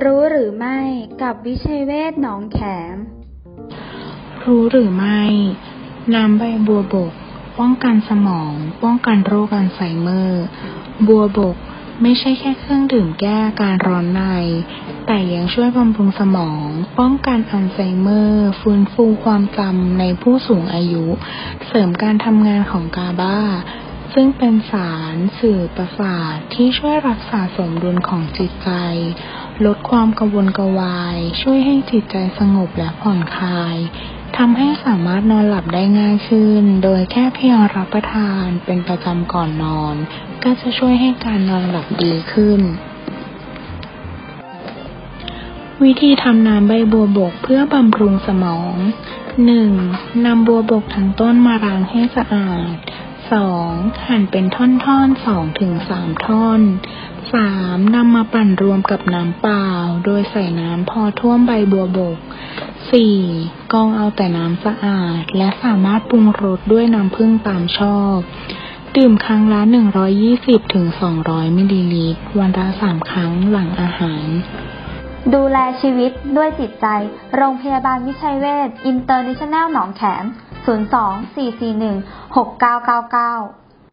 รู้หรือไม่กับวิชัยเวศหนองแขม รู้หรือไม่ น้ำใบบัวบก ป้องกันสมอง ป้องกันโรคอัลไซเมอร์ บัวบกไม่ใช่แค่เครื่องดื่มแก้อาการร้อนใน แต่ยังช่วยบำรุงสมอง ป้องกันอัลไซเมอร์ ฟื้นฟูความจำในผู้สูงอายุ เสริมการทำงานของ GABA ซึ่งเป็นสารสื่อประสาทที่ช่วยรักษาสมดุลของจิตใจ ลดความกังวลกวาย ช่วยให้จิตใจสงบและผ่อนคลายทำให้สามารถนอนหลับได้ง่ายขึ้น โดยแค่เพียงรับประทานเป็นประจำก่อนนอน ก็จะช่วยให้การนอนหลับดีขึ้น วิธีทำน้ำใบบัวบกเพื่อบำรุงสมอง 1. นำบัวบกทั้งต้นมาล้างให้สะอาด 2. หั่นเป็นท่อนๆ2-3ถึงท่อน 3. นำมาปั่นรวมกับน้ำเปล่า โดยใส่น้ำพอท่วมใบบัวบก 4. กรองเอาแต่น้ำสะอาด และสามารถปรุงรสด้วยน้ำผึ้งตามชอบ ดื่มครั้งละ 120-200ถึงมิลลิลิตร วันละ3ครั้งหลังอาหาร ดูแลชีวิตด้วยจิตใจ โรงพยาบาลวิชัยเวชอินเตอร์เนชั่นแนลหนองแขม 02 441 6999